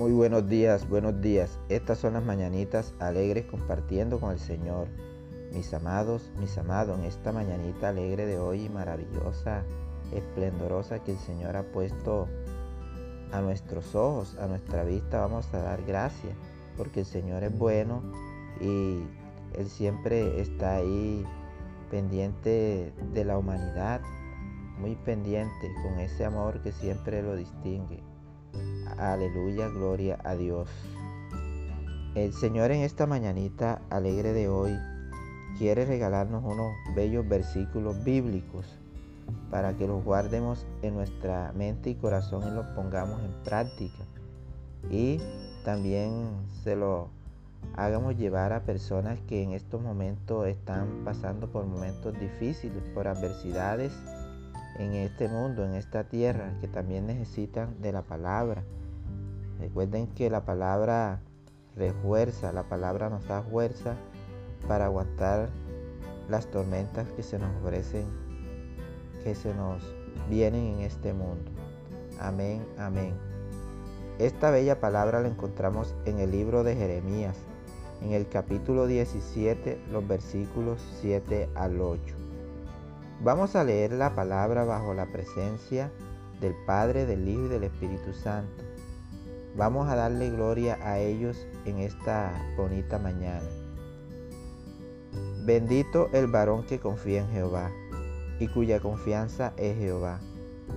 Muy buenos días, buenos días. Estas son las mañanitas alegres compartiendo con el Señor. Mis amados, mis amados, en esta mañanita alegre de hoy, maravillosa, esplendorosa que el Señor ha puesto a nuestros ojos, a nuestra vista, vamos a dar gracias, porque el Señor es bueno y Él siempre está ahí pendiente de la humanidad, muy pendiente con ese amor que siempre lo distingue. Aleluya, gloria a Dios. El Señor en esta mañanita alegre de hoy quiere regalarnos unos bellos versículos bíblicos para que los guardemos en nuestra mente y corazón y los pongamos en práctica. Y también se lo hagamos llevar a personas que en estos momentos están pasando por momentos difíciles, por adversidades en este mundo, en esta tierra, que también necesitan de la palabra. Recuerden que la palabra refuerza, la palabra nos da fuerza para aguantar las tormentas que se nos ofrecen, que se nos vienen en este mundo. Amén, amén. Esta bella palabra la encontramos en el libro de Jeremías, en el capítulo 17, los versículos 7 al 8. Vamos a leer la palabra bajo la presencia del Padre, del Hijo y del Espíritu Santo. Vamos a darle gloria a ellos en esta bonita mañana. Bendito el varón que confía en Jehová y cuya confianza es Jehová,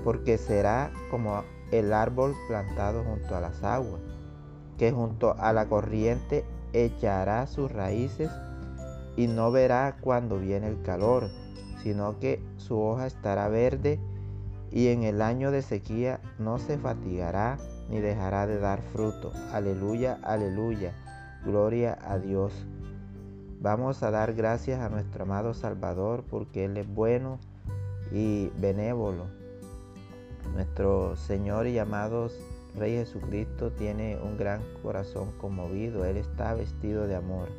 porque será como el árbol plantado junto a las aguas, que junto a la corriente echará sus raíces y no verá cuando viene el calor, sino que su hoja estará verde y en el año de sequía no se fatigará ni dejará de dar fruto. Aleluya, aleluya. Gloria a Dios. Vamos a dar gracias a nuestro amado Salvador porque Él es bueno y benévolo. Nuestro Señor y amado Rey Jesucristo tiene un gran corazón conmovido. Él está vestido de amor.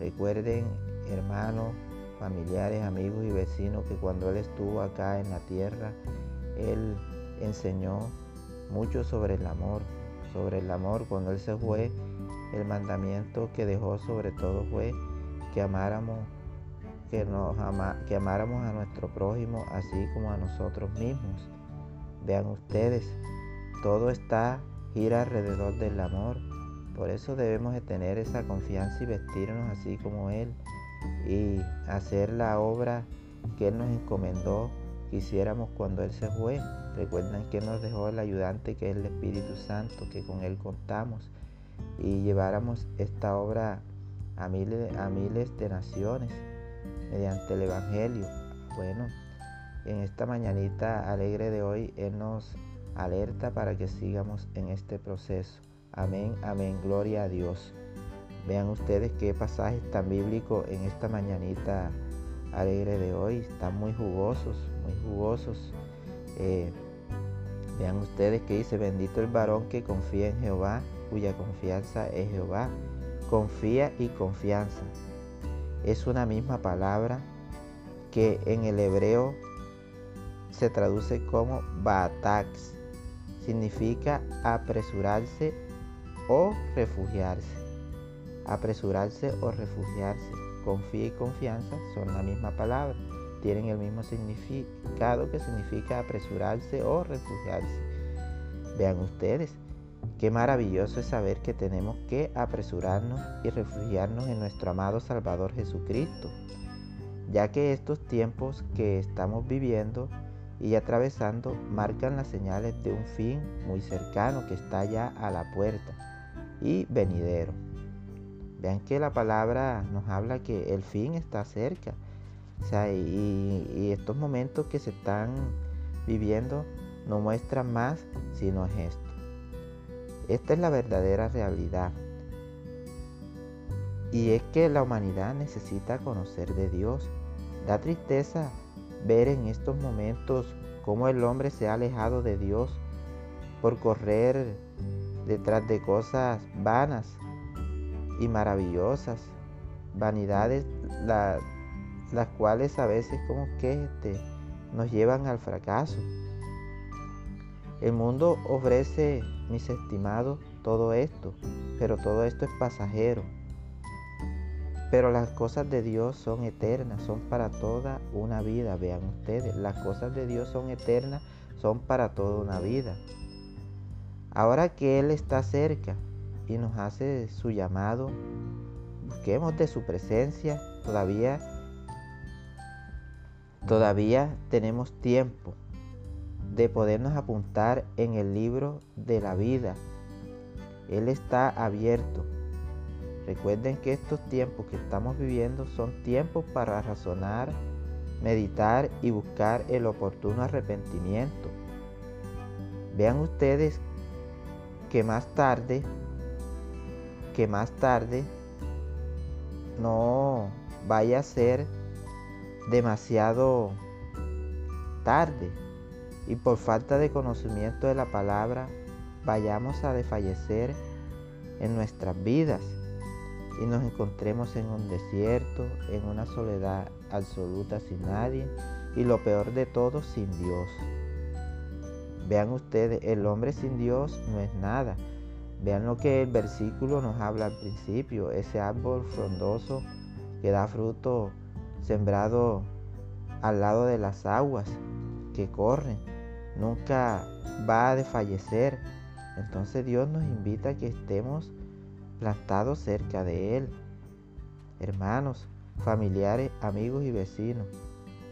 Recuerden, hermanos, familiares, amigos y vecinos, que cuando Él estuvo acá en la tierra, Él enseñó mucho sobre el amor, sobre el amor. Cuando Él se fue, el mandamiento que dejó sobre todo fue que amáramos, que, nos que amáramos a nuestro prójimo así como a nosotros mismos. Vean ustedes, todo está gira alrededor del amor. Por eso debemos de tener esa confianza y vestirnos así como Él y hacer la obra que Él nos encomendó que hiciéramos cuando Él se fue. Recuerden que nos dejó el ayudante que es el Espíritu Santo, que con Él contamos y lleváramos esta obra a miles, a miles de naciones mediante el Evangelio. Bueno, en esta mañanita alegre de hoy Él nos alerta para que sigamos en este proceso. Amén, amén, gloria a Dios. Vean ustedes qué pasajes tan bíblicos en esta mañanita alegre de hoy. Están muy jugosos, muy jugosos. Eh, vean ustedes que dice, bendito el varón que confía en Jehová, cuya confianza es Jehová. Confía y confianza. Es una misma palabra que en el hebreo se traduce como batax. Significa apresurarse o refugiarse. Apresurarse o refugiarse confía y confianza son la misma palabra, tienen el mismo significado que significa apresurarse o refugiarse. Vean ustedes, qué maravilloso es saber que tenemos que apresurarnos y refugiarnos en nuestro amado Salvador Jesucristo, ya que estos tiempos que estamos viviendo y atravesando marcan las señales de un fin muy cercano que está ya a la puerta y venidero. Vean que la palabra nos habla que el fin está cerca. O sea, y, estos momentos que se están viviendo no muestran más sino es esto. Esta es la verdadera realidad. Y es que la humanidad necesita conocer de Dios. Da tristeza ver en estos momentos cómo el hombre se ha alejado de Dios por correr detrás de cosas vanas y maravillosas, vanidades las cuales a veces como que este, nos llevan al fracaso. El mundo ofrece, mis estimados, todo esto, pero todo esto es pasajero. Pero las cosas de Dios son eternas, son para toda una vida. Vean ustedes, las cosas de Dios son eternas, son para toda una vida. Ahora que Él está cerca y nos hace su llamado, busquemos de su presencia. Todavía, todavía tenemos tiempo de podernos apuntar en el libro de la vida. Él está abierto Recuerden que estos tiempos que estamos viviendo son tiempos para razonar, meditar y buscar el oportuno arrepentimiento. Vean ustedes que más tarde, que más tarde no vaya a ser demasiado tarde y por falta de conocimiento de la palabra vayamos a desfallecer en nuestras vidas y nos encontremos en un desierto, en una soledad absoluta sin nadie y lo peor de todo sin Dios. Vean ustedes, el hombre sin Dios no es nada. Vean lo que el versículo nos habla al principio, ese árbol frondoso que da fruto sembrado al lado de las aguas que corren, nunca va a desfallecer. Entonces Dios nos invita a que estemos plantados cerca de Él. Hermanos, familiares, amigos y vecinos,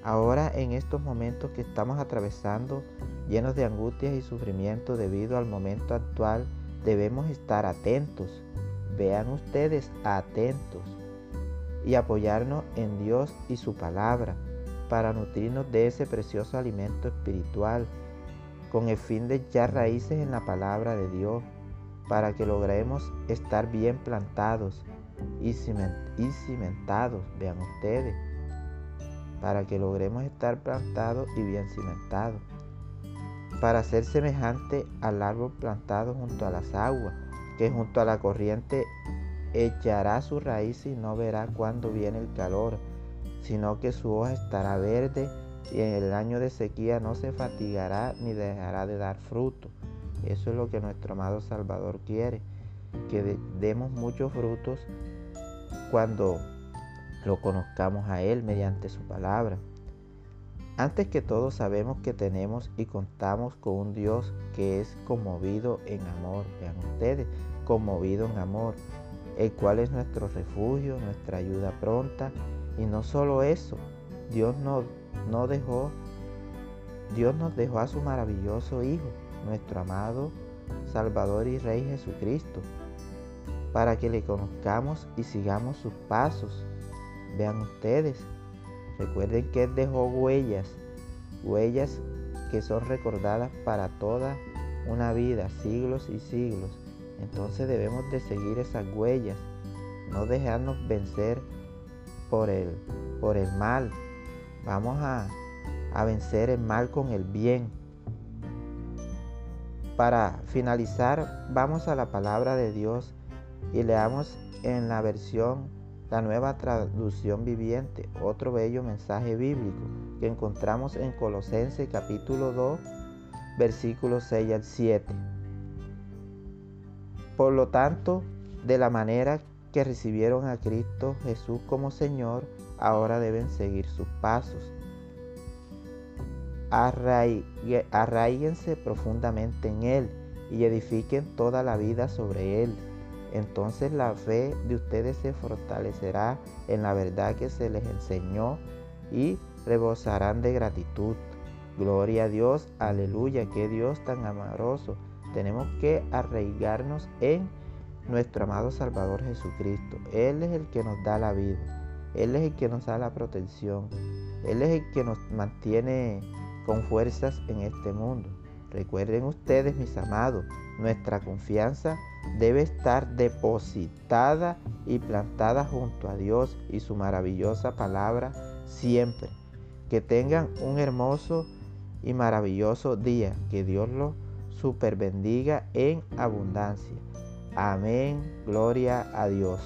ahora en estos momentos que estamos atravesando llenos de angustias y sufrimiento debido al momento actual, debemos estar atentos. Vean ustedes atentos y apoyarnos en Dios y su palabra para nutrirnos de ese precioso alimento espiritual con el fin de echar raíces en la palabra de Dios para que logremos estar bien plantados y, cimentados, vean ustedes, para que logremos estar plantados y bien cimentados, para ser semejante al árbol plantado junto a las aguas, que junto a la corriente echará su raíz y no verá cuándo viene el calor, sino que su hoja estará verde y en el año de sequía no se fatigará ni dejará de dar fruto. Eso es lo que nuestro amado Salvador quiere, que demos muchos frutos cuando lo conozcamos a Él mediante su palabra. Antes que todo sabemos que tenemos y contamos con un Dios que es conmovido en amor. Vean ustedes, conmovido en amor, el cual es nuestro refugio, nuestra ayuda pronta. Y no solo eso, Dios no, no dejó, Dios nos dejó a su maravilloso Hijo nuestro amado Salvador y Rey Jesucristo, para que le conozcamos y sigamos sus pasos. Vean ustedes, recuerden que Él dejó huellas, huellas que son recordadas para toda una vida, siglos y siglos. Entonces debemos de seguir esas huellas, no dejarnos vencer por el, por el mal. Vamos a, a vencer el mal con el bien. Para finalizar, vamos a la palabra de Dios y leamos en la versión, la nueva traducción viviente, otro bello mensaje bíblico que encontramos en Colosenses capítulo 2, versículos 6 al 7. Por lo tanto, de la manera que recibieron a Cristo Jesús como Señor, ahora deben seguir sus pasos arraíguense profundamente en Él y edifiquen toda la vida sobre Él. Entonces la fe de ustedes se fortalecerá en la verdad que se les enseñó y rebosarán de gratitud. Gloria a Dios, aleluya, qué Dios tan amoroso. Tenemos que arraigarnos en nuestro amado Salvador Jesucristo. Él es el que nos da la vida. Él es el que nos da la protección. Él es el que nos mantiene con fuerzas en este mundo. Recuerden ustedes, mis amados, nuestra confianza debe estar depositada y plantada junto a Dios y su maravillosa palabra siempre. Que tengan un hermoso y maravilloso día. Que Dios los super bendiga en abundancia. Amén. Gloria a Dios.